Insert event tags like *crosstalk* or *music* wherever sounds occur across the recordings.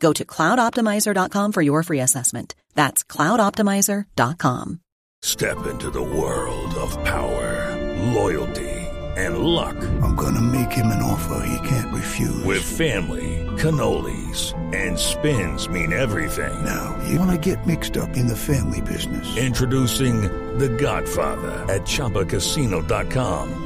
Go to cloudoptimizer.com for your free assessment. That's cloudoptimizer.com. Step into the world of power, loyalty, and luck. I'm going to make him an offer he can't refuse. With family, cannolis, and spins mean everything. Now, you want to get mixed up in the family business. Introducing The Godfather at ChumbaCasino.com.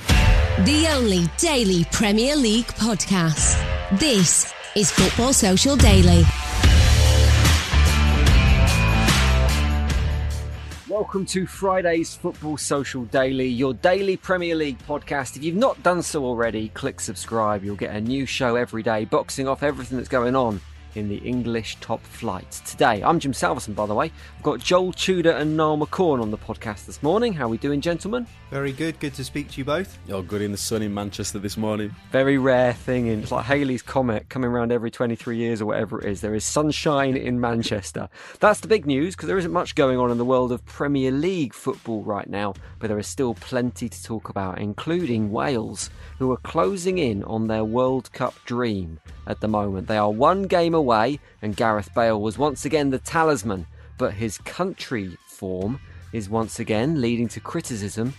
The only daily Premier League podcast. This is Football Social Daily. Welcome to Friday's Football Social Daily, your daily Premier League podcast. If you've not done so already, click subscribe. You'll get a new show every day, boxing off everything that's going on in the English top flight. Today, I'm Jim Salverson, by the way. I've got Joel Tudor and Niall McCorn on the podcast this morning. How are we doing, gentlemen? Very good. Good to speak to you both. Oh, good in the sun in Manchester this morning. Very rare thing. In, it's like Halley's Comet coming around every 23 years or whatever it is. There is sunshine in Manchester. That's the big news because there isn't much going on in the world of Premier League football right now, but there is still plenty to talk about, including Wales, who are closing in on their World Cup dream at the moment. They are one game away, and Gareth Bale was once again the talisman, but his country form is once again leading to criticism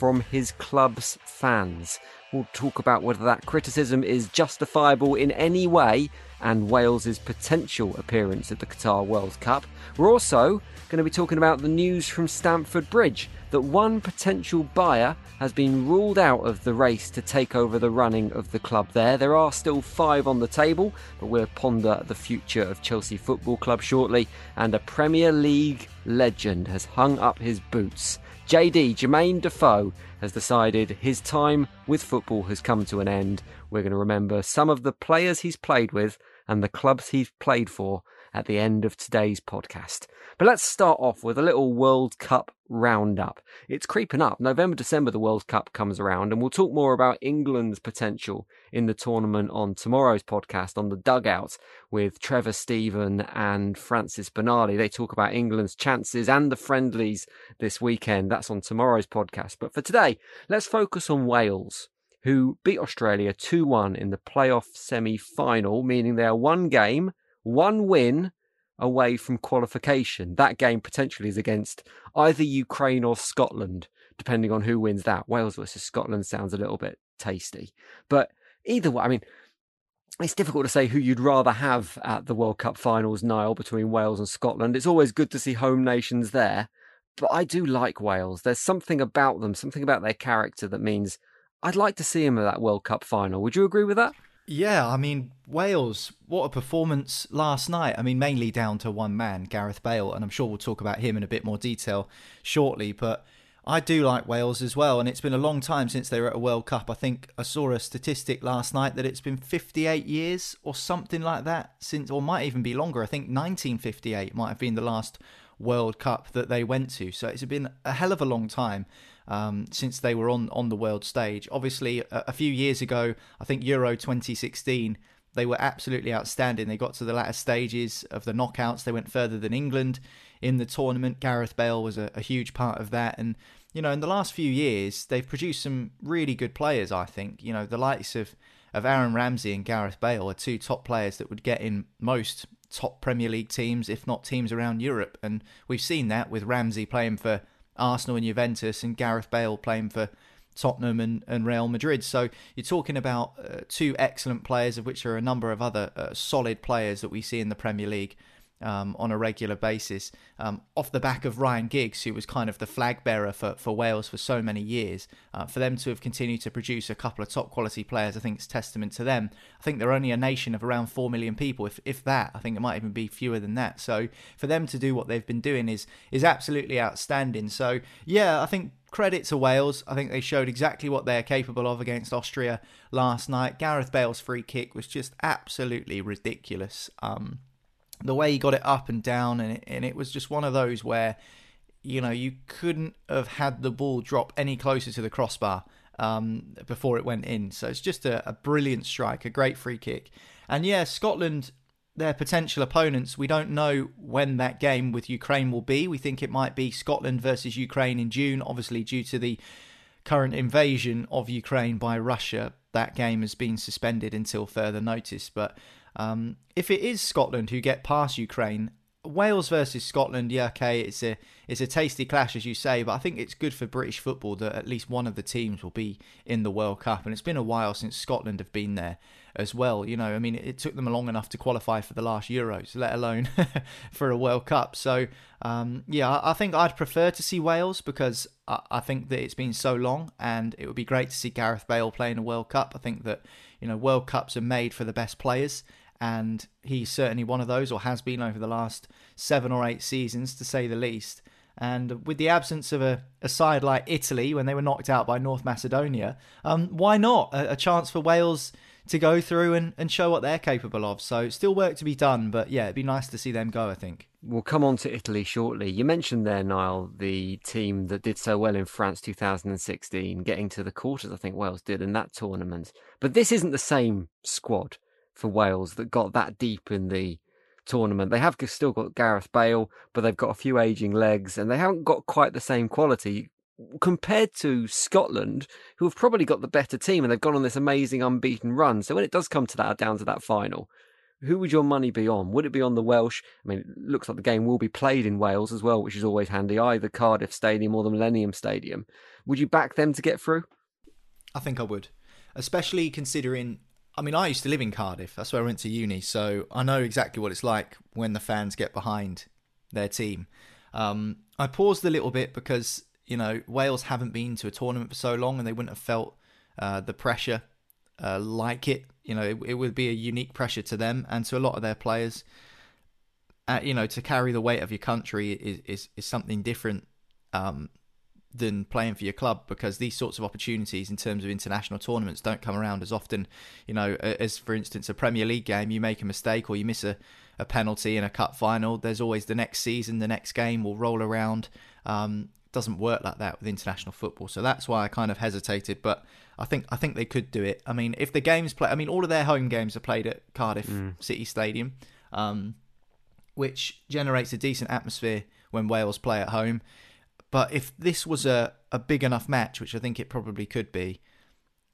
from his club's fans. We'll talk about whether that criticism is justifiable in any way and Wales's potential appearance at the Qatar World Cup. We're also going to be talking about the news from Stamford Bridge that one potential buyer has been ruled out of the race to take over the running of the club there. There are still five on the table, but we'll ponder the future of Chelsea Football Club shortly. And a Premier League legend has hung up his boots. JD, Jermain Defoe, has decided his time with football has come to an end. We're going to remember some of the players he's played with and the clubs he's played for at the end of today's podcast. But let's start off with a little World Cup roundup. It's creeping up. November, December, the World Cup comes around, and we'll talk more about England's potential in the tournament on tomorrow's podcast on the dugout with Trevor Steven and Francis Bernardi. They talk about England's chances and the friendlies this weekend. That's on tomorrow's podcast. But for today, let's focus on Wales who beat Australia 2 1 in the playoff semi final, meaning they are one game, one win away from qualification. That game potentially is against either Ukraine or Scotland, depending on who wins that. Wales versus Scotland sounds a little bit tasty. But either way, I mean, it's difficult to say who you'd rather have at the World Cup finals, Niall, between Wales and Scotland. It's always good to see home nations there. But I do like Wales. There's something about them, something about their character that means I'd like to see them at that World Cup final. Would you agree with that? Yeah, I mean, Wales, what a performance last night. I mean, mainly down to one man, Gareth Bale, and I'm sure we'll talk about him in a bit more detail shortly. But I do like Wales as well, and it's been a long time since they were at a World Cup. I think I saw a statistic last night that it's been 58 years or something like that since, or might even be longer. I think 1958 might have been the last World Cup that they went to. So it's been a hell of a long time um, since they were on on the world stage. Obviously, a, a few years ago, I think Euro 2016 they were absolutely outstanding. They got to the latter stages of the knockouts. They went further than England in the tournament. Gareth Bale was a, a, huge part of that. And, you know, in the last few years, they've produced some really good players, I think. You know, the likes of, of Aaron Ramsey and Gareth Bale are two top players that would get in most top Premier League teams, if not teams around Europe. And we've seen that with Ramsey playing for Arsenal and Juventus and Gareth Bale playing for Tottenham and, and Real Madrid. So you're talking about uh, two excellent players, of which there are a number of other uh, solid players that we see in the Premier League um, on a regular basis. Um, off the back of Ryan Giggs, who was kind of the flag bearer for, for Wales for so many years, uh, for them to have continued to produce a couple of top quality players, I think it's testament to them. I think they're only a nation of around 4 million people, if, if that. I think it might even be fewer than that. So for them to do what they've been doing is, is absolutely outstanding. So, yeah, I think credit to Wales. I think they showed exactly what they're capable of against Austria last night. Gareth Bale's free kick was just absolutely ridiculous. Um, the way he got it up and down, and it, and it was just one of those where, you know, you couldn't have had the ball drop any closer to the crossbar um, before it went in. So it's just a, a brilliant strike, a great free kick. And yeah, Scotland, their potential opponents, we don't know when that game with Ukraine will be. We think it might be Scotland versus Ukraine in June, obviously, due to the current invasion of Ukraine by Russia. That game has been suspended until further notice. But um, if it is Scotland who get past Ukraine, Wales versus Scotland, yeah, okay, it's a it's a tasty clash as you say, but I think it's good for British football that at least one of the teams will be in the World Cup, and it's been a while since Scotland have been there as well. You know, I mean, it took them long enough to qualify for the last Euros, let alone *laughs* for a World Cup. So, um, yeah, I think I'd prefer to see Wales because I, I think that it's been so long, and it would be great to see Gareth Bale playing a World Cup. I think that you know World Cups are made for the best players and he's certainly one of those, or has been over the last seven or eight seasons, to say the least. And with the absence of a, a side like Italy when they were knocked out by North Macedonia, um, why not a, a, chance for Wales to go through and, and show what they're capable of? So still work to be done, but yeah, it'd be nice to see them go. I think. We'll come on to Italy shortly. You mentioned there, Niall, the team that did so well in France 2016, getting to the quarters. I think Wales did in that tournament, but this isn't the same squad for Wales that got that deep in the tournament. They have still got Gareth Bale, but they've got a few aging legs and they haven't got quite the same quality compared to Scotland, who have probably got the better team and they've gone on this amazing unbeaten run. So when it does come to that, down to that final, who would your money be on? Would it be on the Welsh? I mean, it looks like the game will be played in Wales as well, which is always handy, either Cardiff Stadium or the Millennium Stadium. Would you back them to get through? I think I would, especially considering I mean, I used to live in Cardiff. That's where I went to uni, so I know exactly what it's like when the fans get behind their team. Um, I paused a little bit because you know Wales haven't been to a tournament for so long, and they wouldn't have felt uh, the pressure uh, like it. You know, it, it, would be a unique pressure to them and to a lot of their players. Uh, you know, to carry the weight of your country is is, is something different um, than playing for your club because these sorts of opportunities in terms of international tournaments don't come around as often. You know, as for instance, a Premier League game, you make a mistake or you miss a, a penalty in a cup final, there's always the next season, the next game will roll around. Um, doesn't work like that with international football, so that's why I kind of hesitated. But I think I think they could do it. I mean, if the games play, I mean, all of their home games are played at Cardiff mm. City Stadium, um, which generates a decent atmosphere when Wales play at home. But if this was a, a big enough match, which I think it probably could be,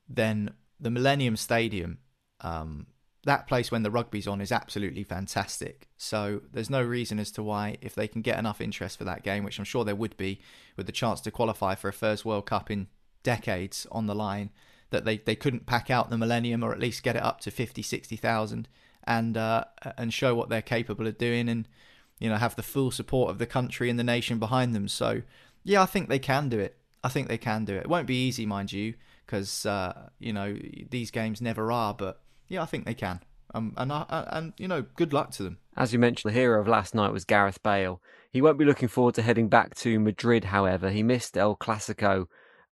then the Millennium Stadium, um, that place when the rugby's on, is absolutely fantastic. So there's no reason as to why, if they can get enough interest for that game, which I'm sure there would be, with the chance to qualify for a first World Cup in decades on the line, that they, they couldn't pack out the Millennium or at least get it up to 50, 60,000 and uh, and show what they're capable of doing and you know have the full support of the country and the nation behind them. So yeah, I think they can do it. I think they can do it. It won't be easy, mind you, because uh, you know these games never are. But yeah, I think they can. Um, and I, and you know, good luck to them. As you mentioned, the hero of last night was Gareth Bale. He won't be looking forward to heading back to Madrid, however. He missed El Clasico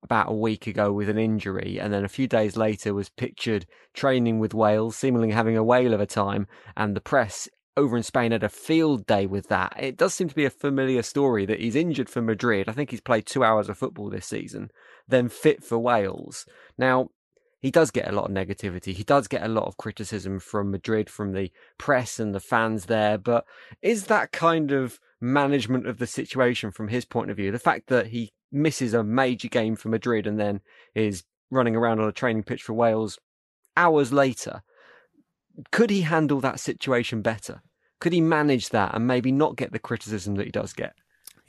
about a week ago with an injury, and then a few days later was pictured training with Wales, seemingly having a whale of a time, and the press over in Spain had a field day with that. It does seem to be a familiar story that he's injured for Madrid. I think he's played two hours of football this season, then fit for Wales. Now, he does get a lot of negativity. He does get a lot of criticism from Madrid, from the press and the fans there. But is that kind of management of the situation from his point of view? The fact that he misses a major game for Madrid and then is running around on a training pitch for Wales hours later. Could he handle that situation better? Could he manage that and maybe not get the criticism that he does get?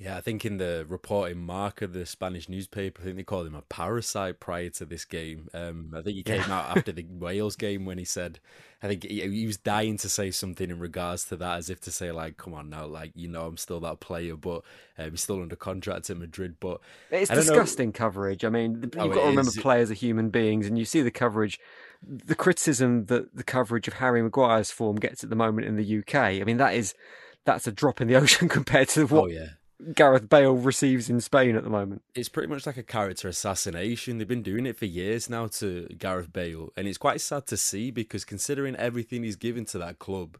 Yeah, I think in the reporting Marca the Spanish newspaper, I think they called him a parasite prior to this game. Um, I think he came yeah. out after *laughs* the Wales game when he said, I think he, he, was dying to say something in regards to that, as if to say, like, come on now, like, you know, I'm still that player, but um, he's still under contract at Madrid. But it's disgusting know. coverage. I mean, you've oh, got to remember is. players are human beings, and you see the coverage the criticism that the coverage of Harry Maguire's form gets at the moment in the UK. I mean, that is that's a drop in the *laughs* ocean compared to what oh, yeah. Gareth Bale receives in Spain at the moment. It's pretty much like a character assassination. They've been doing it for years now to Gareth Bale, and it's quite sad to see because considering everything he's given to that club,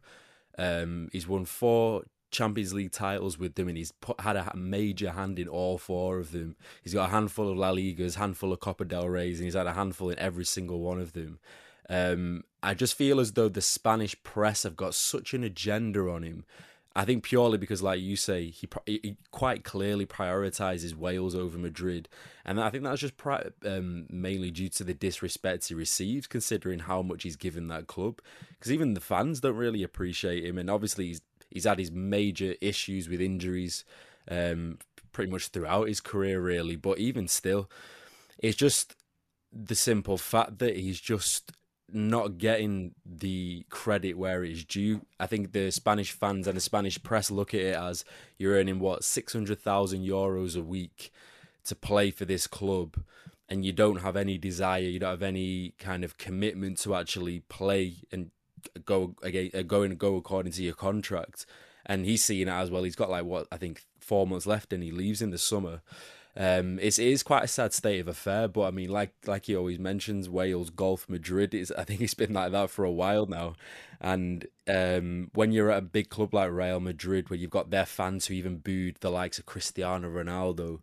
um, he's won four Champions League titles with them, and he's put, had a major hand in all four of them. He's got a handful of La Ligas, handful of Copa del Rey's, and he's had a handful in every single one of them. Um, I just feel as though the Spanish press have got such an agenda on him I think purely because, like you say, he, he quite clearly prioritizes Wales over Madrid, and I think that's just pri- um, mainly due to the disrespect he receives, considering how much he's given that club. Because even the fans don't really appreciate him, and obviously he's he's had his major issues with injuries, um, pretty much throughout his career, really. But even still, it's just the simple fact that he's just not getting the credit where it is due. I think the Spanish fans and the Spanish press look at it as you're earning what six hundred thousand euros a week to play for this club, and you don't have any desire, you don't have any kind of commitment to actually play and go again, uh, go and go according to your contract. And he's seeing it as well. He's got like what I think four months left, and he leaves in the summer. Um, it's, it is quite a sad state of affair, but I mean, like like he always mentions, Wales, golf, Madrid is. *laughs* I think it's been like that for a while now. And um, when you're at a big club like Real Madrid, where you've got their fans who even booed the likes of Cristiano Ronaldo,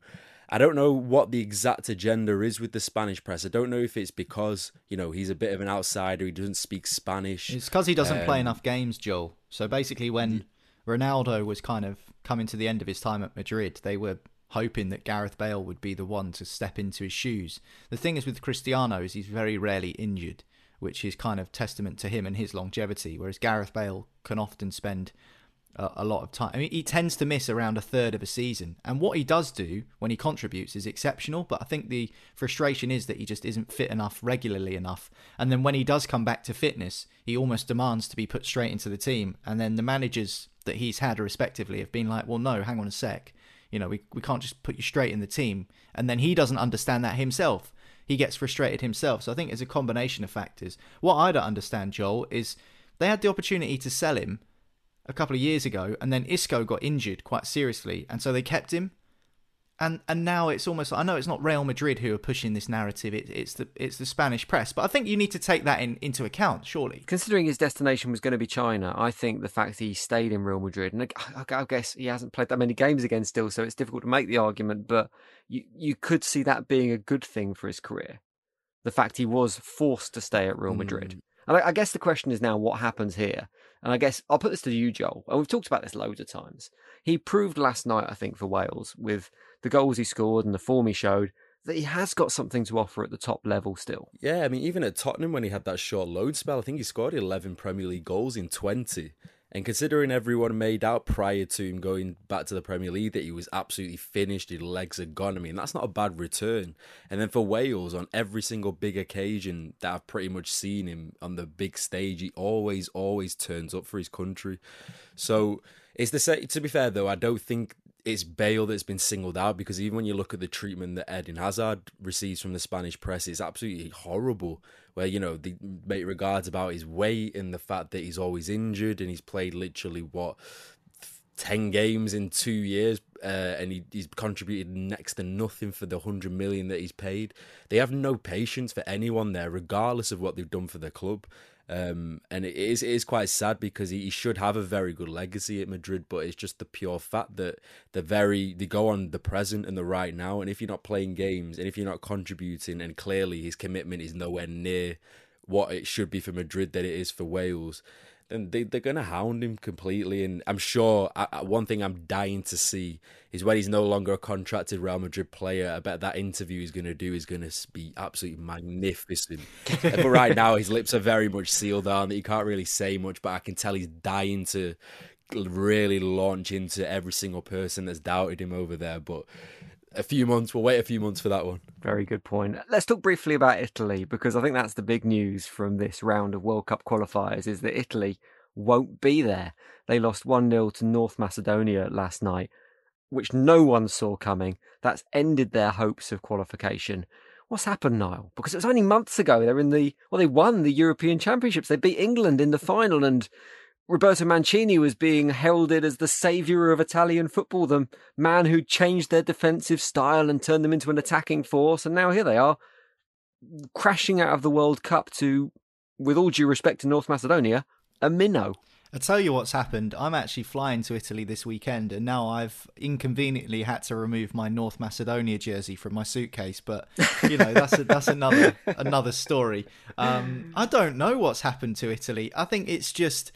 I don't know what the exact agenda is with the Spanish press. I don't know if it's because you know he's a bit of an outsider, he doesn't speak Spanish. It's because he doesn't um, play enough games, Joel. So basically, when Ronaldo was kind of coming to the end of his time at Madrid, they were hoping that Gareth Bale would be the one to step into his shoes. The thing is with Cristiano is he's very rarely injured, which is kind of testament to him and his longevity, whereas Gareth Bale can often spend a, a lot of time. I mean, he tends to miss around a third of a season, and what he does do when he contributes is exceptional. But I think the frustration is that he just isn't fit enough regularly enough, and then when he does come back to fitness, he almost demands to be put straight into the team, and then the managers that he's had respectively have been like, well, no, hang on a sec you know, we, we can't just put you straight in the team. And then he doesn't understand that himself. He gets frustrated himself. So I think it's a combination of factors. What I don't understand, Joel, is they had the opportunity to sell him a couple of years ago, and then Isco got injured quite seriously, and so they kept him and and now it's almost I know it's not Real Madrid who are pushing this narrative. It, it's the it's the Spanish press, but I think you need to take that in, into account. Surely, considering his destination was going to be China, I think the fact he stayed in Real Madrid, and I, I guess he hasn't played that many games again still, so it's difficult to make the argument. But you you could see that being a good thing for his career. The fact he was forced to stay at Real Madrid. Mm. And I, I guess the question is now what happens here. And I guess I'll put this to you, Joel. And we've talked about this loads of times. He proved last night, I think, for Wales with the goals he scored and the form he showed that he has got something to offer at the top level still. Yeah, I mean, even at Tottenham when he had that short loan spell, I think he scored 11 Premier League goals in 20. And considering everyone made out prior to him going back to the Premier League that he was absolutely finished, his legs are gone, I mean, that's not a bad return. And then for Wales, on every single big occasion that I've pretty much seen him on the big stage, he always, always turns up for his country. So it's the same. To be fair, though, I don't think it's Bale that's been singled out because even when you look at the treatment that Eden Hazard receives from the Spanish press, it's absolutely horrible. Where you know they make regards about his weight and the fact that he's always injured and he's played literally what 10 games in two years uh, and he, he's contributed next to nothing for the 100 million that he's paid. They have no patience for anyone there, regardless of what they've done for the club. Um, and it is, it is quite sad because he, he, should have a very good legacy at Madrid, but it's just the pure fact that the very they go on the present and the right now. And if you're not playing games and if you're not contributing, and clearly his commitment is nowhere near what it should be for Madrid that it is for Wales, then they, they're going to hound him completely. And I'm sure I, one thing I'm dying to see is when he's no longer a contracted Real Madrid player. I bet that interview he's going to do is going to be absolutely magnificent. *laughs* but right now, his lips are very much sealed on. That he can't really say much, but I can tell he's dying to really launch into every single person that's doubted him over there. But a few months. We'll wait a few months for that one. Very good point. Let's talk briefly about Italy because I think that's the big news from this round of World Cup qualifiers is that Italy won't be there. They lost 1 0 to North Macedonia last night, which no one saw coming. That's ended their hopes of qualification. What's happened, Niall? Because it was only months ago they're in the well, they won the European Championships. They beat England in the final, and Roberto Mancini was being heralded as the saviour of Italian football, the man who changed their defensive style and turned them into an attacking force. And now here they are, crashing out of the World Cup to, with all due respect to North Macedonia, a minnow. I tell you what's happened. I'm actually flying to Italy this weekend, and now I've inconveniently had to remove my North Macedonia jersey from my suitcase. But you know, that's a, that's another *laughs* another story. Um, I don't know what's happened to Italy. I think it's just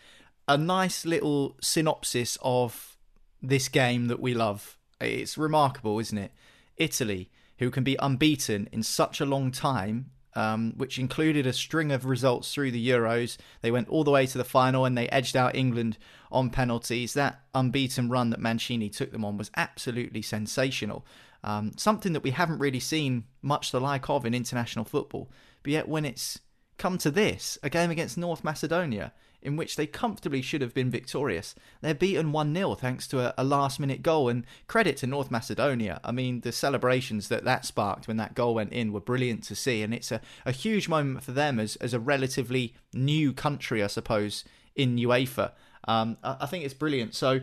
a nice little synopsis of this game that we love. It's remarkable, isn't it? Italy, who can be unbeaten in such a long time, um, which included a string of results through the Euros. They went all the way to the final and they edged out England on penalties. That unbeaten run that Mancini took them on was absolutely sensational. Um, something that we haven't really seen much the like of in international football. But yet, when it's come to this, a game against North Macedonia, in which they comfortably should have been victorious. They're beaten 1 0 thanks to a, a last minute goal, and credit to North Macedonia. I mean, the celebrations that that sparked when that goal went in were brilliant to see, and it's a, a huge moment for them as, as a relatively new country, I suppose, in UEFA. Um, I, I think it's brilliant. So,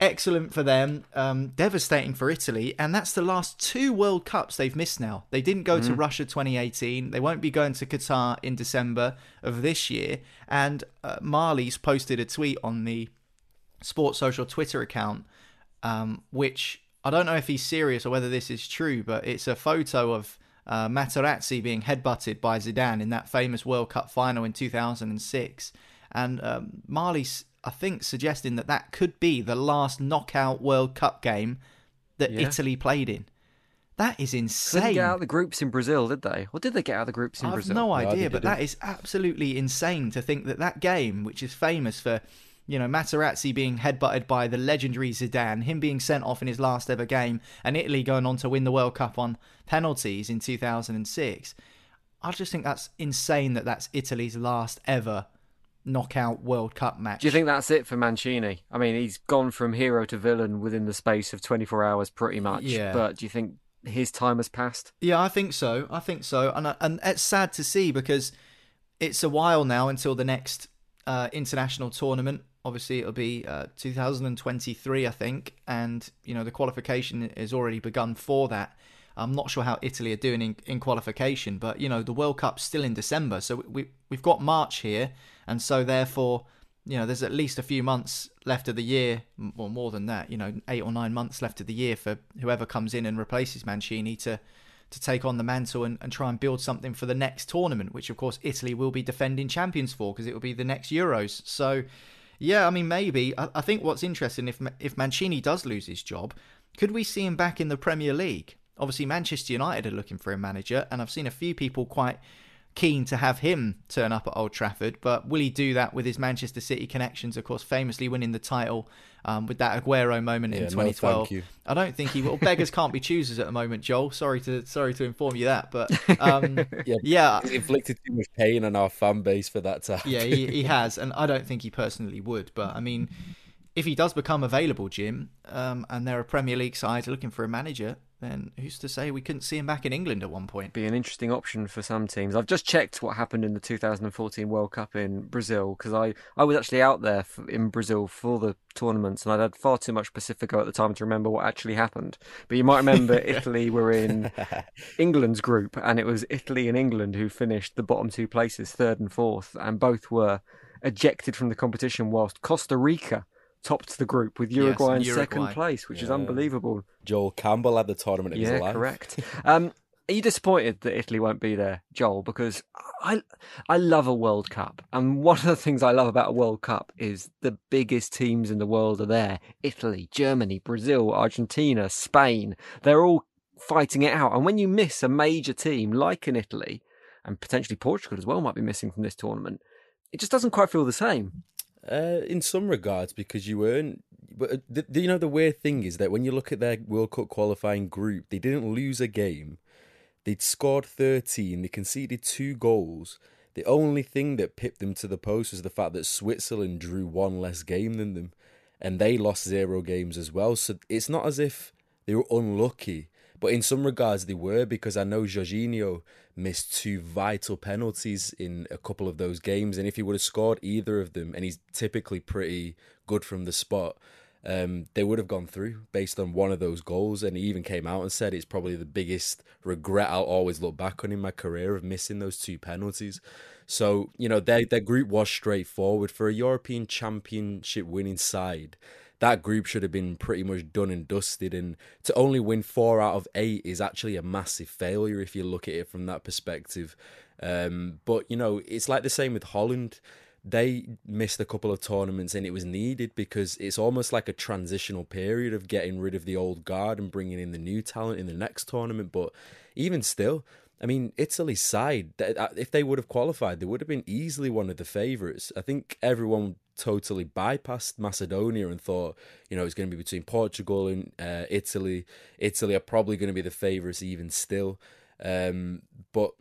excellent for them, um, devastating for Italy, and that's the last two World Cups they've missed now. They didn't go mm-hmm. to Russia 2018. They won't be going to Qatar in December of this year. And uh, Marley's posted a tweet on the Sports Social Twitter account, um, which I don't know if he's serious or whether this is true, but it's a photo of. Uh, Materazzi being headbutted by Zidane in that famous World Cup final in 2006. And um, Marley's I think, suggesting that that could be the last knockout World Cup game that yeah. Italy played in. That is insane. Couldn't get out of the groups in Brazil, did they? Or did they get out of the groups in I Brazil? I have no idea, no, but that is absolutely insane to think that that game, which is famous for, you know, Materazzi being headbutted by the legendary Zidane, him being sent off in his last ever game, and Italy going on to win the World Cup on penalties in 2006. I just think that's insane that that's Italy's last ever knockout World Cup match. Do you think that's it for Mancini? I mean, he's gone from hero to villain within the space of 24 hours, pretty much. Yeah. But do you think his time has passed? Yeah, I think so. I think so, and and it's sad to see because it's a while now until the next uh, international tournament. Obviously, it'll be uh, 2023, I think, and you know the qualification has already begun for that. I'm not sure how Italy are doing in, in qualification, but you know the World Cup's still in December, so we we've got March here, and so therefore, you know, there's at least a few months left of the year, or more than that, you know, eight or nine months left of the year for whoever comes in and replaces Mancini to to take on the mantle and, and try and build something for the next tournament, which of course Italy will be defending champions for because it will be the next Euros. So. Yeah, I mean, maybe. I, I think what's interesting if if Mancini does lose his job, could we see him back in the Premier League? Obviously, Manchester United are looking for a manager, and I've seen a few people quite keen to have him turn up at Old Trafford. But will he do that with his Manchester City connections? Of course, famously winning the title um, with that Aguero moment yeah, in 2012. No, I don't think he will. Beggars can't be choosers at the moment, Joel. Sorry to sorry to inform you that, but um, *laughs* yeah, *laughs* yeah, he's inflicted too much pain on our fan base for that time. yeah, he, he has, and I don't think he personally would. But I mean if he does become available, Jim, um, and they're a Premier League side looking for a manager, then who's to say we couldn't see him back in England at one point? Be an interesting option for some teams. I've just checked what happened in the 2014 World Cup in Brazil because I, I was actually out there for, in Brazil for the tournaments and I'd had far too much Pacifico at the time to remember what actually happened. But you might remember *laughs* Italy were in *laughs* England's group and it was Italy and England who finished the bottom two places, third and fourth, and both were ejected from the competition whilst Costa Rica topped the group with Uruguay yes, in Uruguay. second place, which yeah. is unbelievable. Joel Campbell had the tournament of yeah, his life. correct. Um, are you disappointed that Italy won't be there, Joel? Because I I love a World Cup, and one of the things I love about a World Cup is the biggest teams in the world are there: Italy, Germany, Brazil, Argentina, Spain. They're all fighting it out, and when you miss a major team like in Italy, and potentially Portugal as well might be missing from this tournament, it just doesn't quite feel the same. Uh, in some regards, because you weren't. But the, the, you know the weird thing is that when you look at their World Cup qualifying group, they didn't lose a game. They'd scored thirteen. They conceded two goals. The only thing that pipped them to the post was the fact that Switzerland drew one less game than them, and they lost zero games as well. So it's not as if they were unlucky. But in some regards, they were because I know Jorginho missed two vital penalties in a couple of those games. And if he would have scored either of them, and he's typically pretty good from the spot, um, they would have gone through based on one of those goals. And he even came out and said it's probably the biggest regret I'll always look back on in my career of missing those two penalties. So, you know, their, their group was straightforward for a European Championship winning side that group should have been pretty much done and dusted. And to only win four out of eight is actually a massive failure if you look at it from that perspective. Um, but you know, it's like the same with Holland. They missed a couple of tournaments and it was needed because it's almost like a transitional period of getting rid of the old guard and bringing in the new talent in the next tournament. But even still, I mean, Italy's side, uh, if they would have qualified, they would have been easily one of the favourites. I think everyone totally bypassed Macedonia and thought, you know, it's going to be between Portugal and uh, Italy. Italy are probably going to be the favourites even still. Um, but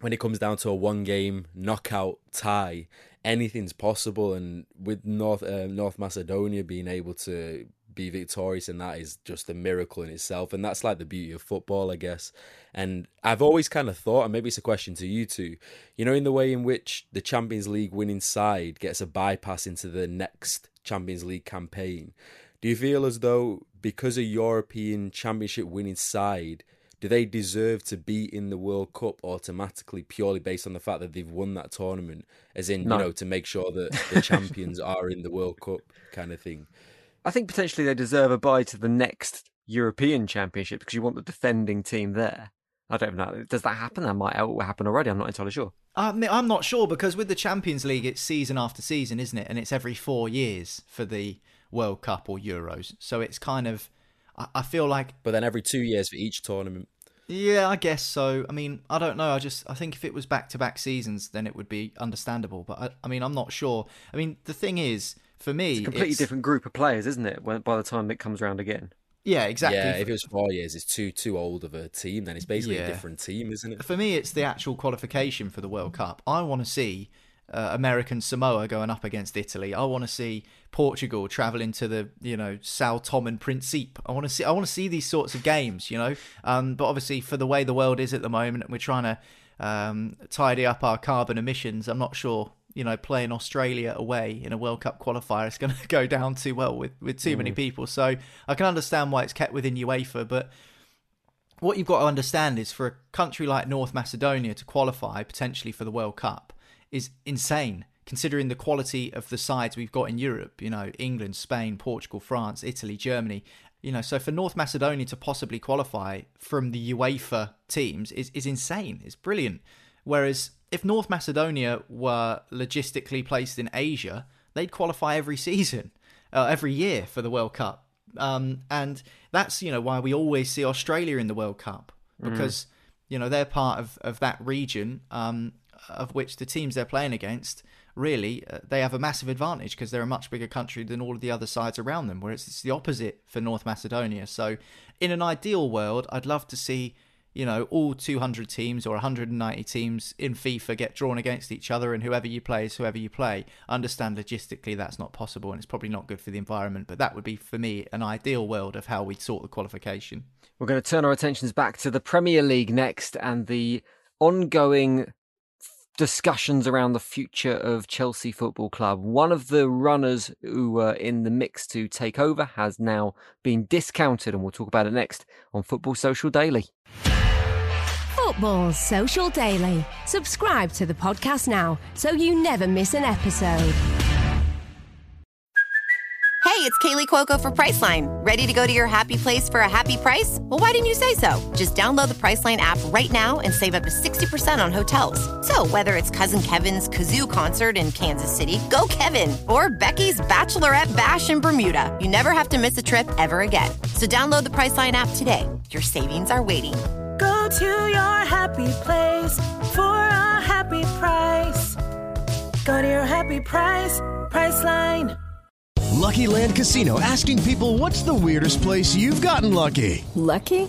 when it comes down to a one game knockout tie, anything's possible. And with North uh, North Macedonia being able to be victorious and that is just a miracle in itself and that's like the beauty of football i guess and i've always kind of thought and maybe it's a question to you too you know in the way in which the champions league winning side gets a bypass into the next champions league campaign do you feel as though because a european championship winning side do they deserve to be in the World Cup automatically purely based on the fact that they've won that tournament? As in, no. you know, to make sure that the *laughs* champions are in the World Cup kind of thing. I think potentially they deserve a bye to the next European Championship because you want the defending team there. I don't know. Does that happen? That might happen already. I'm not entirely sure. I'm not sure because with the Champions League, it's season after season, isn't it? And it's every four years for the World Cup or Euros. So it's kind of, I feel like. But then every two years for each tournament. Yeah, I guess so. I mean, I don't know. I just I think if it was back to back seasons, then it would be understandable. But I, I mean, I'm not sure. I mean, the thing is, for me, it's a completely it's... different group of players, isn't it? When, by the time it comes around again. Yeah, exactly. Yeah, if it was four years, it's too too old of a team. Then it's basically yeah. a different team, isn't it? For me, it's the actual qualification for the World Cup. I want to see uh, American Samoa going up against Italy. I want to see Portugal traveling to the you know Sao Tome and Principe. I want to see I want to see these sorts of games. You know, um, but obviously for the way the world is at the moment, we're trying to um, tidy up our carbon emissions. I'm not sure you know, playing Australia away in a World Cup qualifier is going *laughs* to go down too well with, with too mm. many people. So I can understand why it's kept within UEFA, but what you've got to understand is for a country like North Macedonia to qualify potentially for the World Cup is insane, considering the quality of the sides we've got in Europe. You know, England, Spain, Portugal, France, Italy, Germany. You know, so for North Macedonia to possibly qualify from the UEFA teams is, is insane. It's brilliant. Whereas if North Macedonia were logistically placed in Asia, they'd qualify every season, uh, every year for the World Cup. Um, and that's you know why we always see Australia in the World Cup mm. because mm. you know they're part of, of that region um, of which the teams they're playing against really uh, they have a massive advantage because they're a much bigger country than all of the other sides around them whereas it's the opposite for North Macedonia so in an ideal world I'd love to see you know, all 200 teams or 190 teams in FIFA get drawn against each other, and whoever you play is whoever you play. understand logistically that's not possible, and it's probably not good for the environment. But that would be for me an ideal world of how we'd sort the qualification. We're going to turn our attentions back to the Premier League next and the ongoing discussions around the future of Chelsea Football Club. One of the runners who were in the mix to take over has now been discounted, and we'll talk about it next on Football Social Daily. Football Social Daily. Subscribe to the podcast now so you never miss an episode. Hey, it's Kaley Cuoco for Priceline. Ready to go to your happy place for a happy price? Well, why didn't you say so? Just download the Priceline app right now and save up to 60% on hotels. So, whether it's Cousin Kevin's Kazoo concert in Kansas City, go Kevin, or Becky's Bachelorette Bash in Bermuda, you never have to miss a trip ever again. So, download the Priceline app today. Your savings are waiting. Go to your happy place for a happy price. Go to your happy price, Priceline. Lucky Land Casino asking people what's the weirdest place you've gotten lucky? Lucky?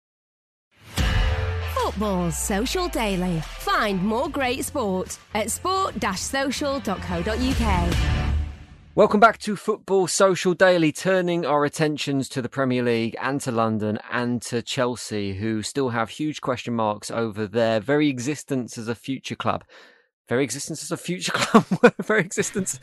Football Social Daily. Find more great sport at sport-social.co.uk. Welcome back to Football Social Daily, turning our attentions to the Premier League and to London and to Chelsea, who still have huge question marks over their very existence as a future club. Very existence *laughs* *laughs* *laughs* as a future club, very existence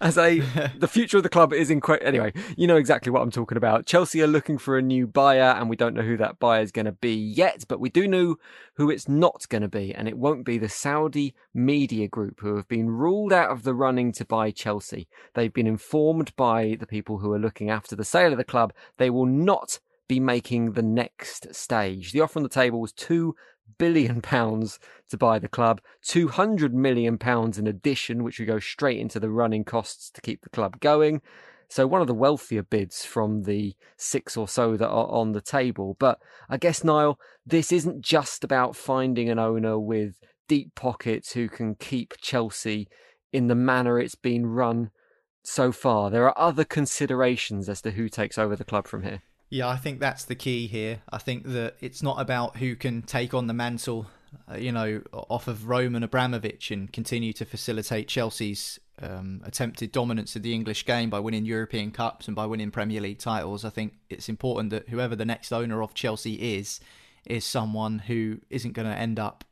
as a the future of the club is in quote. anyway. You know exactly what I'm talking about. Chelsea are looking for a new buyer, and we don't know who that buyer is going to be yet, but we do know who it's not going to be, and it won't be the Saudi media group who have been ruled out of the running to buy Chelsea. They've been informed by the people who are looking after the sale of the club they will not be making the next stage. The offer on the table was two billion pounds to buy the club, 200 million pounds in addition, which would go straight into the running costs to keep the club going. So one of the wealthier bids from the six or so that are on the table. But I guess, Niall, this isn't just about finding an owner with deep pockets who can keep Chelsea in the manner it's been run so far. There are other considerations as to who takes over the club from here. Yeah, I think that's the key here. I think that it's not about who can take on the mantle, uh, you know, off of Roman Abramovich and continue to facilitate Chelsea's um, attempted dominance of the English game by winning European Cups and by winning Premier League titles. I think it's important that whoever the next owner of Chelsea is, is someone who isn't going to end up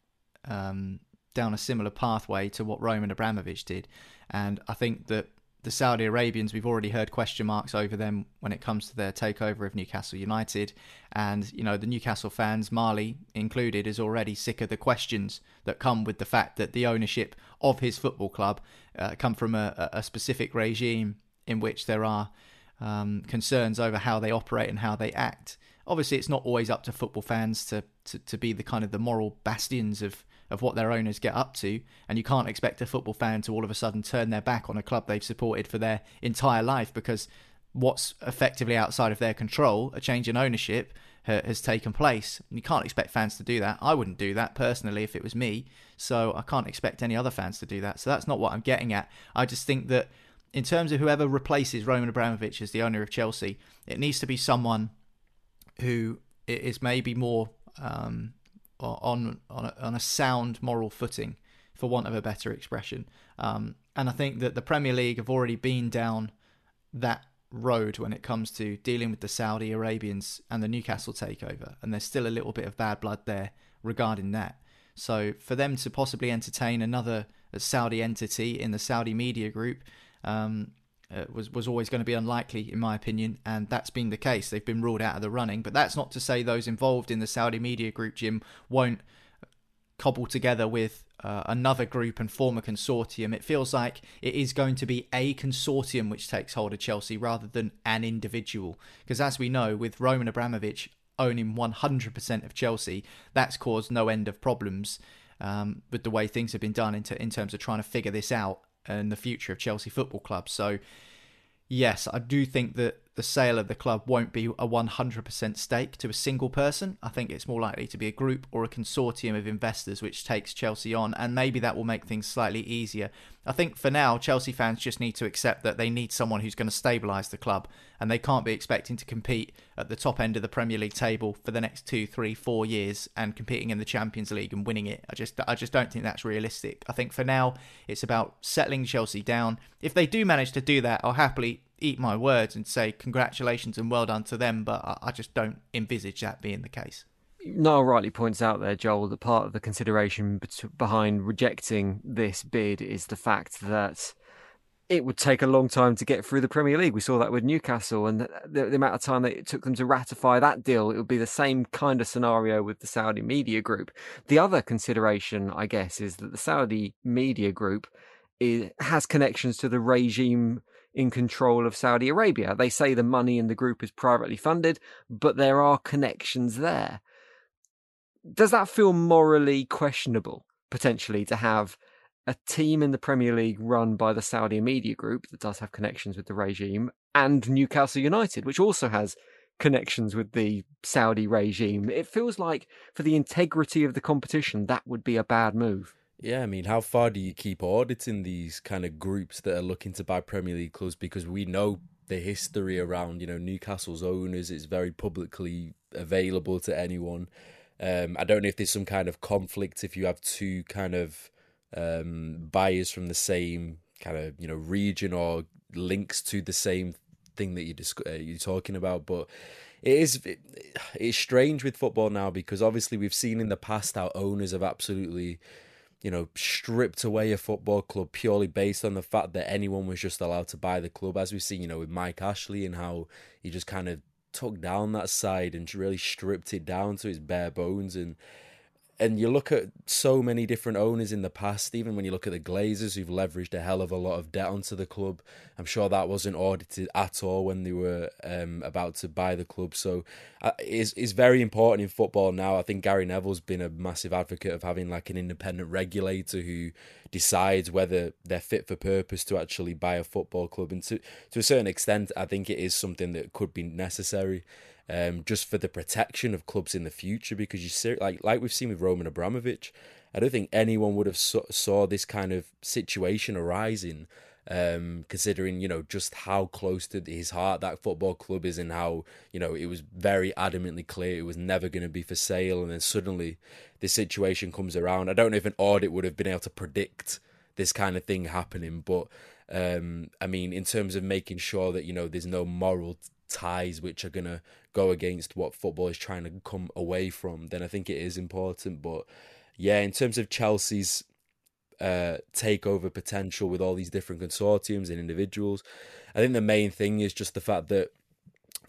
um, down a similar pathway to what Roman Abramovich did. And I think that the Saudi Arabians, we've already heard question marks over them when it comes to their takeover of Newcastle United. And, you know, the Newcastle fans, Marley included, is already sick of the questions that come with the fact that the ownership of his football club uh, come from a, a, specific regime in which there are um, concerns over how they operate and how they act. Obviously, it's not always up to football fans to, to, to be the kind of the moral bastions of of what their owners get up to, and you can't expect a football fan to all of a sudden turn their back on a club they've supported for their entire life because what's effectively outside of their control, a change in ownership, has taken place. And you can't expect fans to do that. I wouldn't do that personally if it was me, so I can't expect any other fans to do that. So that's not what I'm getting at. I just think that in terms of whoever replaces Roman Abramovich as the owner of Chelsea, it needs to be someone who is maybe more um, on on a, on a sound moral footing, for want of a better expression. Um, and I think that the Premier League have already been down that road when it comes to dealing with the Saudi Arabians and the Newcastle takeover, and there's still a little bit of bad blood there regarding that. So for them to possibly entertain another Saudi entity in the Saudi media group um, uh, was was always going to be unlikely, in my opinion, and that's been the case. They've been ruled out of the running, but that's not to say those involved in the Saudi media group, Jim, won't cobble together with uh, another group and form a consortium. It feels like it is going to be a consortium which takes hold of Chelsea rather than an individual, because as we know, with Roman Abramovich owning 100% of Chelsea, that's caused no end of problems um, with the way things have been done in, in terms of trying to figure this out and the future of Chelsea Football Club. So, yes, I do think that the sale of the club won't be a 100% stake to a single person. I think it's more likely to be a group or a consortium of investors which takes Chelsea on, and maybe that will make things slightly easier. I think for now, Chelsea fans just need to accept that they need someone who's going to stabilise the club, and they can't be expecting to compete at the top end of the Premier League table for the next two, three, four years and competing in the Champions League and winning it. I just, I just don't think that's realistic. I think for now, it's about settling Chelsea down. If they do manage to do that, I'll happily eat my words and say congratulations and well done to them, but I, just don't envisage that being the case. Niall rightly points out there, Joel, that part of the consideration behind rejecting this bid is the fact that it would take a long time to get through the Premier League. We saw that with Newcastle, and the, the, amount of time that it took them to ratify that deal, it would be the same kind of scenario with the Saudi media group. The other consideration, I guess, is that the Saudi media group is, has connections to the regime in control of Saudi Arabia. They say the money in the group is privately funded, but there are connections there. Does that feel morally questionable, potentially, to have a team in the Premier League run by the Saudi media group that does have connections with the regime and Newcastle United, which also has connections with the Saudi regime? It feels like, for the integrity of the competition, that would be a bad move. Yeah, I mean, how far do you keep auditing these kind of groups that are looking to buy Premier League clubs? Because we know the history around, you know, Newcastle's owners. It's very publicly available to anyone. Um, I don't know if there's some kind of conflict if you have two kind of um, buyers from the same kind of you know region or links to the same thing that you uh, you're talking about, but it is it, it's strange with football now because obviously we've seen in the past how owners have absolutely you know, stripped away a football club purely based on the fact that anyone was just allowed to buy the club, as we've seen, you know, with Mike Ashley and how he just kind of took down that side and really stripped it down to its bare bones. And and you look at so many different owners in the past, even when you look at the Glazers who've leveraged a hell of a lot of debt onto the club. I'm sure that wasn't audited at all when they were um, about to buy the club. So uh, it's, it's very important in football now. I think Gary Neville's been a massive advocate of having like an independent regulator who decides whether they're fit for purpose to actually buy a football club. And to, to a certain extent, I think it is something that could be necessary um, just for the protection of clubs in the future. Because you see, like like we've seen with Roman Abramovich, I don't think anyone would have saw, this kind of situation arising. Um, considering you know just how close to his heart that football club is, and how you know it was very adamantly clear it was never going to be for sale, and then suddenly this situation comes around. I don't know if an audit would have been able to predict this kind of thing happening, but um, I mean, in terms of making sure that you know there's no moral ties which are going to go against what football is trying to come away from, then I think it is important. But yeah, in terms of Chelsea's uh, takeover potential with all these different consortiums and individuals, I think the main thing is just the fact that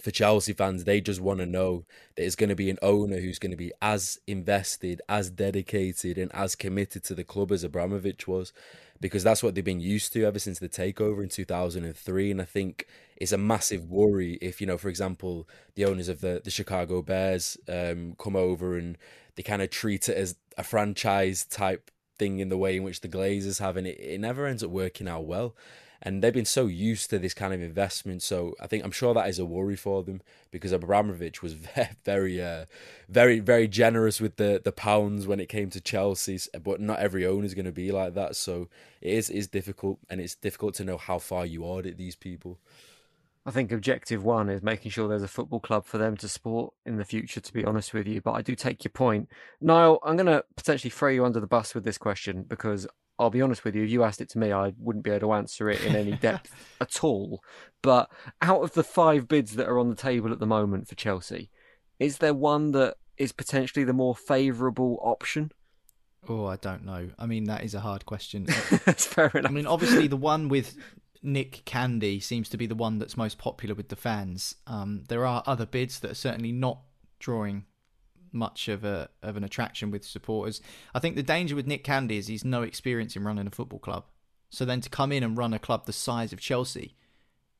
for Chelsea fans, they just want to know that it's going to be an owner who's going to be as invested, as dedicated, and as committed to the club as Abramovich was because that's what they've been used to ever since the takeover in 2003 and i think it's a massive worry if you know for example the owners of the, the chicago bears um, come over and they kind of treat it as a franchise type thing in the way in which the glazers have and it, it never ends up working out well and they've been so used to this kind of investment. So I think I'm sure that is a worry for them because Abramovich was *laughs* very, very, uh, very, very generous with the the pounds when it came to Chelsea. But not every owner is going to be like that. So it is is difficult, and it's difficult to know how far you audit these people. I think objective one is making sure there's a football club for them to support in the future, to be honest with you. But I do take your point. Niall, I'm going to potentially throw you under the bus with this question because I'll be honest with you, if you asked it to me, I wouldn't be able to answer it in any *laughs* depth at all. But out of the five bids that are on the table at the moment for Chelsea, is there one that is potentially the more favourable option? Oh, I don't know. I mean, that is a hard question. *laughs* that's fair enough. I mean, obviously, the *laughs* one with Nick Candy seems to be the one that's most popular with the fans. Um, there are other bids that are certainly not drawing much of a of an attraction with supporters. I think the danger with Nick Candy is he's no experience in running a football club. So then to come in and run a club the size of Chelsea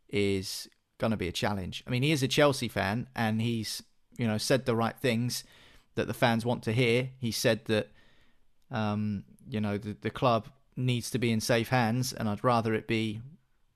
is going to be a challenge. I mean, he is a Chelsea fan and he's, you know, said the right things that the fans want to hear. He said that Um, you know, the the club needs to be in safe hands, and I'd rather it be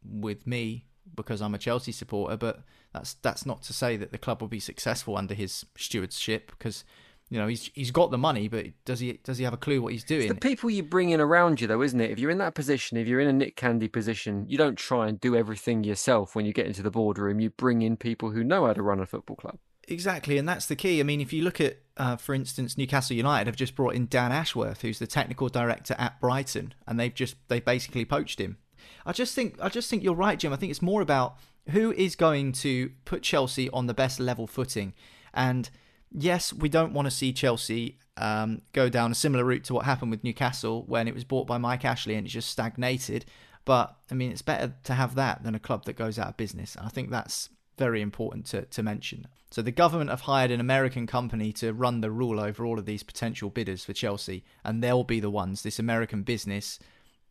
with me because I'm a Chelsea supporter. But that's that's not to say that the club will be successful under his stewardship because you know he's he's got the money, but does he does he have a clue what he's doing? It's the people you bring in around you, though, isn't it? If you're in that position, if you're in a Nick Candy position, you don't try and do everything yourself when you get into the boardroom. You bring in people who know how to run a football club. Exactly, and that's the key. I mean, if you look at, uh, for instance, Newcastle United have just brought in Dan Ashworth, who's the technical director at Brighton, and they've just they basically poached him. I just think I just think you're right, Jim. I think it's more about who is going to put Chelsea on the best level footing, and yes, we don't want to see Chelsea um, go down a similar route to what happened with Newcastle when it was bought by Mike Ashley and it just stagnated. But I mean, it's better to have that than a club that goes out of business. And I think that's very important to, to mention. So the government have hired an American company to run the rule over all of these potential bidders for Chelsea, and they'll be the ones, this American business.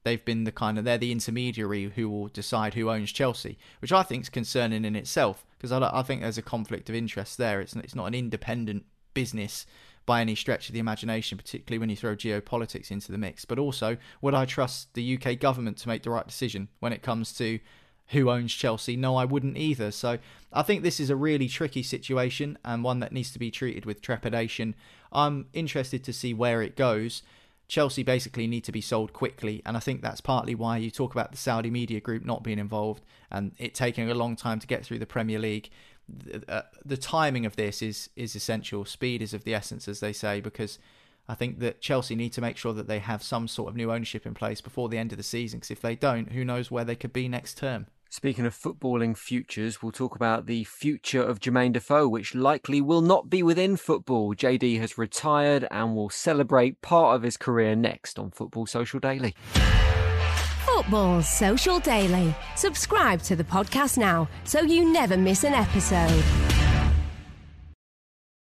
They've been the kind of they're the intermediary who will decide who owns Chelsea, which I think is concerning in itself because I, I think there's a conflict of interest there. It's it's not an independent business by any stretch of the imagination, particularly when you throw geopolitics into the mix. But also, would I trust the UK government to make the right decision when it comes to who owns Chelsea? No, I wouldn't either. So I think this is a really tricky situation and one that needs to be treated with trepidation. I'm interested to see where it goes. Chelsea basically need to be sold quickly, and I think that's partly why you talk about the Saudi media group not being involved and it taking a long time to get through the Premier League. The, uh, the timing of this is is essential. Speed is of the essence, as they say, because I think that Chelsea need to make sure that they have some sort of new ownership in place before the end of the season. Because if they don't, who knows where they could be next term. Speaking of footballing futures, we'll talk about the future of Jermain Defoe, which likely will not be within football. JD has retired and will celebrate part of his career next on Football Social Daily. Football Social Daily. Subscribe to the podcast now so you never miss an episode.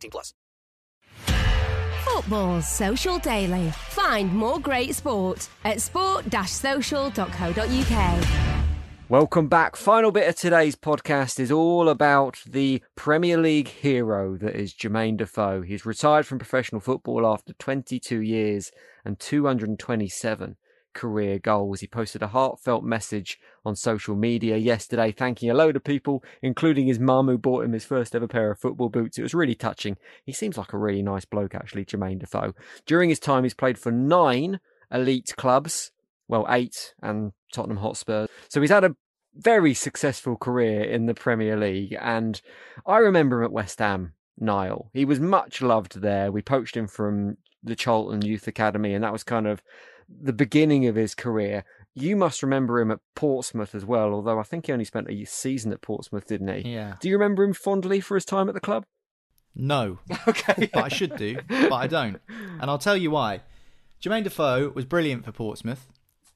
18 plus. Football Social Daily. Find more great sport at sport-social.co.uk. Welcome back. Final bit of today's podcast is all about the Premier League hero that is Jermain Defoe. He's retired from professional football after 22 years and 227 career goals. He posted a heartfelt message on social media yesterday, thanking a load of people, including his mum who bought him his first ever pair of football boots. It was really touching. He seems like a really nice bloke, actually, Jermain Defoe. During his time, he's played for nine elite clubs, well, eight, and Tottenham Hotspur. So he's had a very successful career in the Premier League, and I remember him at West Ham. Niall. He was much loved there. We poached him from the Charlton Youth Academy, and that was kind of the beginning of his career. You must remember him at Portsmouth as well, although I think he only spent a season at Portsmouth, didn't he? Yeah. Do you remember him fondly for his time at the club? No. *laughs* Okay. but I should do, but I don't. And I'll tell you why. Jermain Defoe was brilliant for Portsmouth.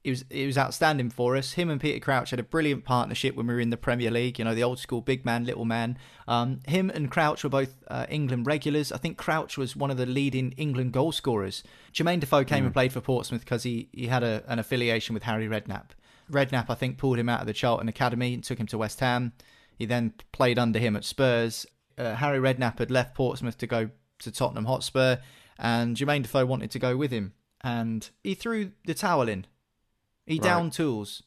He was he was outstanding for us. Him and Peter Crouch had a brilliant partnership when we were in the Premier League. You know, the old school big man, little man. Um, him and Crouch were both uh, England regulars. I think Crouch was one of the leading England goal scorers. Jermain Defoe came Mm. and played for Portsmouth because he, he had a, an affiliation with Harry Redknapp. Redknapp, I think, pulled him out of the Charlton Academy and took him to West Ham. He then played under him at Spurs. Uh, Harry Redknapp had left Portsmouth to go to Tottenham Hotspur, and Jermain Defoe wanted to go with him. And he threw the towel in. He Right. downed tools.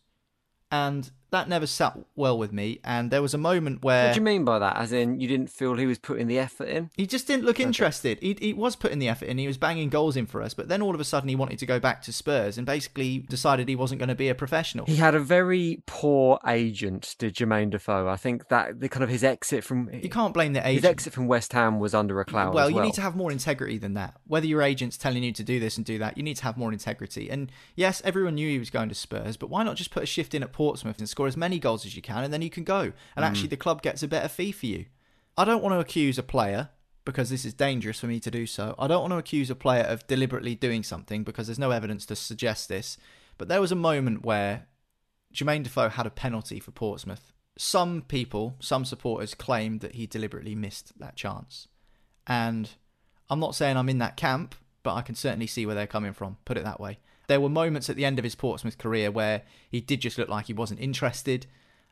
And that never sat well with me. And there was a moment where What do you mean by that? As in, you didn't feel he was putting the effort in? he just didn't look interested. He, he was putting the effort in. He was banging goals in for us. But then all of a sudden he wanted to go back to Spurs and basically decided he wasn't going to be a professional. He had a very poor agent, did Jermain Defoe. I think that the kind of his exit from You can't blame the agent. his exit from West Ham was under a cloud. well, as you need to have more integrity than that. Whether your agent's telling you to do this and do that, you need to have more integrity. And yes, everyone knew he was going to Spurs, but why not just put a shift in at Portsmouth and score as many goals as you can, and then you can go, and Mm. actually the club gets a better fee for you. I don't want to accuse a player because this is dangerous for me to do so. I don't want to accuse a player of deliberately doing something because there's no evidence to suggest this. But there was a moment where Jermain Defoe had a penalty for Portsmouth. Some people, some supporters claimed that he deliberately missed that chance. And I'm not saying I'm in that camp, but I can certainly see where they're coming from, put it that way. There were moments at the end of his Portsmouth career where he did just look like he wasn't interested.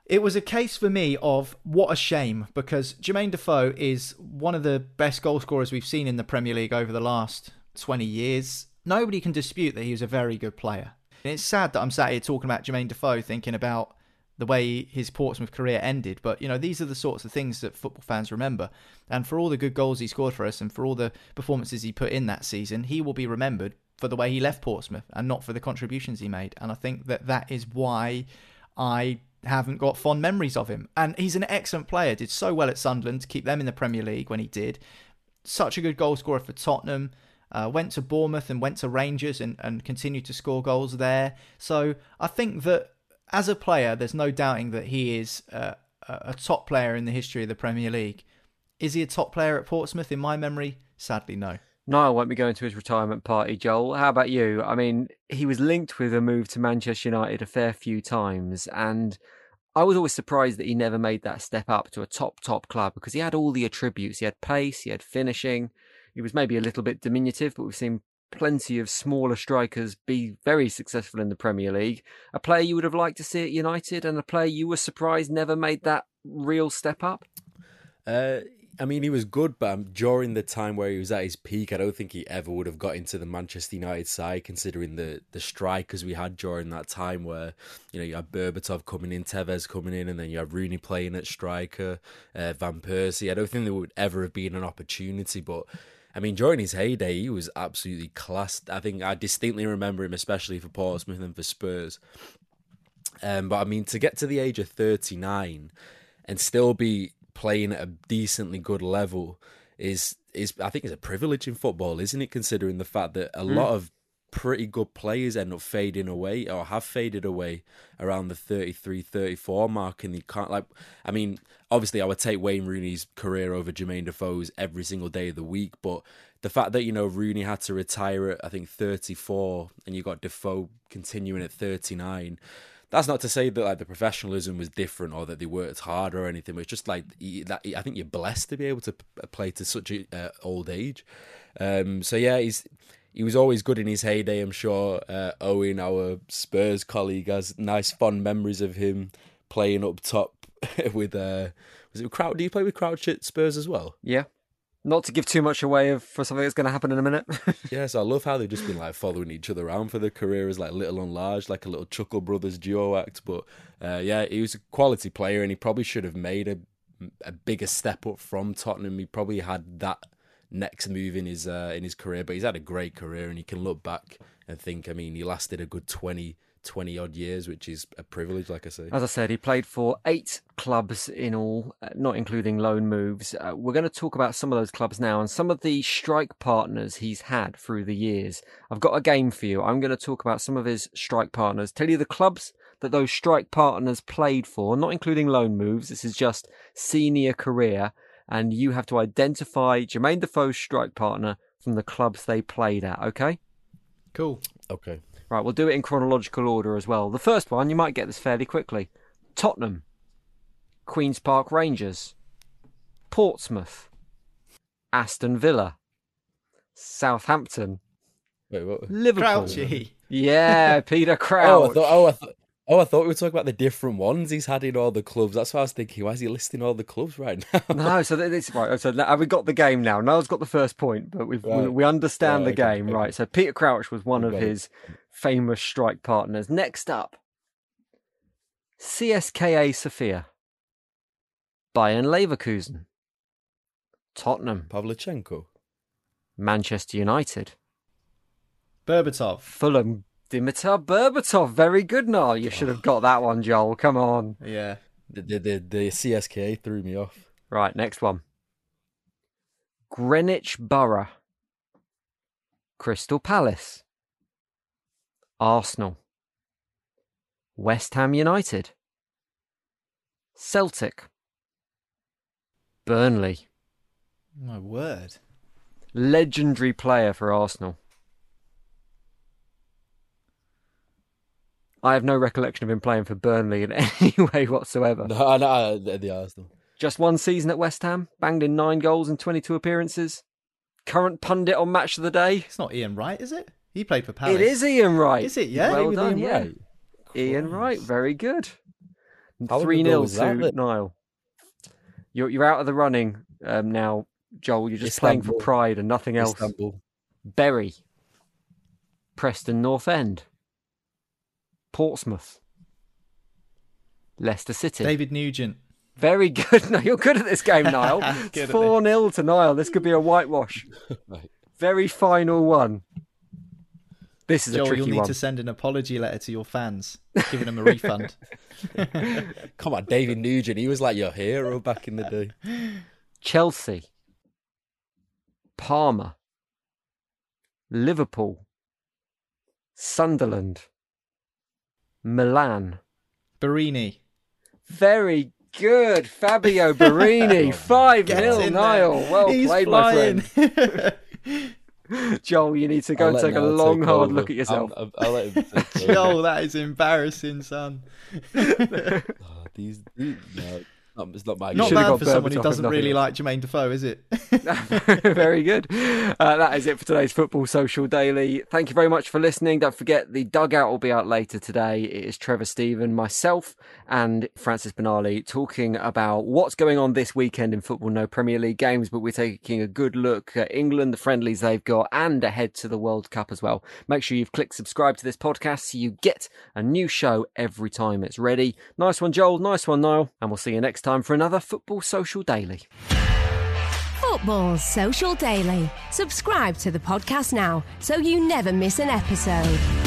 It was a case for me of what a shame because Jermain Defoe is one of the best goal scorers we've seen in the Premier League over the last 20 years. Nobody can dispute that he was a very good player. And it's sad that I'm sat here talking about Jermain Defoe thinking about the way his Portsmouth career ended. But, you know, these are the sorts of things that football fans remember. And for all the good goals he scored for us and for all the performances he put in that season, he will be remembered for the way he left Portsmouth and not for the contributions he made. And I think that that is why I haven't got fond memories of him. And he's an excellent player, did so well at Sunderland to keep them in the Premier League when he did. Such a good goal scorer for Tottenham. Uh, went to Bournemouth and went to Rangers and, and continued to score goals there. So I think that as a player, there's no doubting that he is uh, a top player in the history of the Premier League. Is he a top player at Portsmouth? In my memory, sadly, no. Niall won't be going to his retirement party, Joel. How about you? I mean, he was linked with a move to Manchester United a fair few times, and I was always surprised that he never made that step up to a top, top club because he had all the attributes. He had pace, he had finishing. He was maybe a little bit diminutive, but we've seen plenty of smaller strikers be very successful in the Premier League. A player you would have liked to see at United, and a player you were surprised never made that real step up? Uh, I mean, he was good, but um, during the time where he was at his peak, I don't think he ever would have got into the Manchester United side, considering the the strikers we had during that time, where you know you had Berbatov coming in, Tevez coming in, and then you have Rooney playing at striker, uh, Van Persie. I don't think there would ever have been an opportunity, but. I mean, during his heyday, he was absolutely classed. I think I distinctly remember him, especially for Portsmouth and for Spurs. Um, but I mean, to get to the age of 39 and still be playing at a decently good level is is I think is a privilege in football, isn't it? Considering the fact that a mm. lot of pretty good players end up fading away or have faded away around the 33 34 mark and you can't like I mean obviously I would take Wayne Rooney's career over Jermain Defoe's every single day of the week but the fact that you know Rooney had to retire at I think 34 and you got Defoe continuing at 39 that's not to say that like the professionalism was different or that they worked hard or anything. It's just like that. I think you're blessed to be able to play to such a uh, old age. Um, so yeah, he's he was always good in his heyday. I'm sure uh, Owen, our Spurs colleague, has nice fond memories of him playing up top *laughs* with. Uh, was it Crouch? Do you play with Crouch at Spurs as well? Yeah. Not to give too much away of, for something that's going to happen in a minute. *laughs* yes, I love how they've just been like following each other around for their careers, like little and large, like a little Chuckle Brothers duo act. But uh, yeah, he was a quality player, and he probably should have made a a bigger step up from Tottenham. He probably had that next move in his uh, in his career, but he's had a great career, and he can look back and think. I mean, he lasted a good twenty 20 odd years, which is a privilege, like I say. As I said, he played for eight clubs in all, uh, not including loan moves. Uh, we're going to talk about some of those clubs now and some of the strike partners he's had through the years. I've got a game for you. I'm going to talk about some of his strike partners, tell you the clubs that those strike partners played for, not including loan moves. This is just senior career. And you have to identify Jermain Defoe's strike partner from the clubs they played at, okay? Cool. Okay. Right, we'll do it in chronological order as well. The first one, you might get this fairly quickly Tottenham, Queen's Park Rangers, Portsmouth, Aston Villa, Southampton, Wait, what? Liverpool. Crouchy. Yeah, *laughs* Peter oh, Crouch. Oh, I thought, oh, I thought, oh, I thought we were talking about the different ones he's had in all the clubs. That's why I was thinking. Why is he listing all the clubs right now? *laughs* no, so this right. So have we got the game now? Niall's got the first point, but we've, right. we, we understand right, the game, okay. right? So Peter Crouch was one of his famous strike partners. Next up, CSKA Sofia, Bayern Leverkusen, Tottenham, Pavlyuchenko, Manchester United, Berbatov, Fulham, Dimitar Berbatov. Very good, Niall. You should have got that one, Joel. Come on. Yeah. The, the, the, the CSKA threw me off. Right, next one. Greenwich Borough, Crystal Palace, Arsenal, West Ham United, Celtic, Burnley, My word. Legendary player for Arsenal. I have no recollection of him playing for Burnley in *laughs* any way whatsoever. No, no, the, the Arsenal. Just one season at West Ham, banged in nine goals in 22 appearances. Current pundit on Match of the Day. It's not Ian Wright, is it? He played for Palace. It is Ian Wright. Is it? Yeah. Well done, Ian yeah. Wright? Ian Wright, very good. How long 3 ago 0 to that? Niall. You're, you're out of the running um, now, Joel. You're just playing for pride and nothing else. Istanbul. Bury, Preston North End, Portsmouth, Leicester City. David Nugent. Very good. *laughs* No, you're good at this game, Niall. *laughs* Good it's at 4 0 to Niall. This could be a whitewash. *laughs* Right. Very final one. This is Joel, a tricky you'll need one. to send an apology letter to your fans, giving them a refund. *laughs* Come on, David Nugent. He was like your hero back in the day. Chelsea, Parma, Liverpool, Sunderland, Milan. Borini. Very good, Fabio Borini. *laughs* 5 Gets 0 in. Niall. Well He's played, flying. my friend. *laughs* *laughs* Joel, you need to go I'll and take a long, take hard over. look at yourself. I'll, I'll, I'll let him. *laughs* Joel, that is embarrassing, son. *laughs* Oh, these, these, no, not, it's not my Not bad for someone who doesn't really like Jermain Defoe, is it? *laughs* *laughs* very good. Uh, that is it for today's Football Social Daily. Thank you very much for listening. Don't forget the dugout will be out later today. It is Trevor Steven, myself, and Francis Benali talking about what's going on this weekend in football. No Premier League games, but we're taking a good look at England, the friendlies they've got, and ahead to the World Cup as well. Make sure you've clicked subscribe to this podcast so you get a new show every time it's ready. Nice one, Joel. Nice one, Niall. And we'll see you next time for another Football Social Daily. Football Social Daily. Subscribe to the podcast now so you never miss an episode.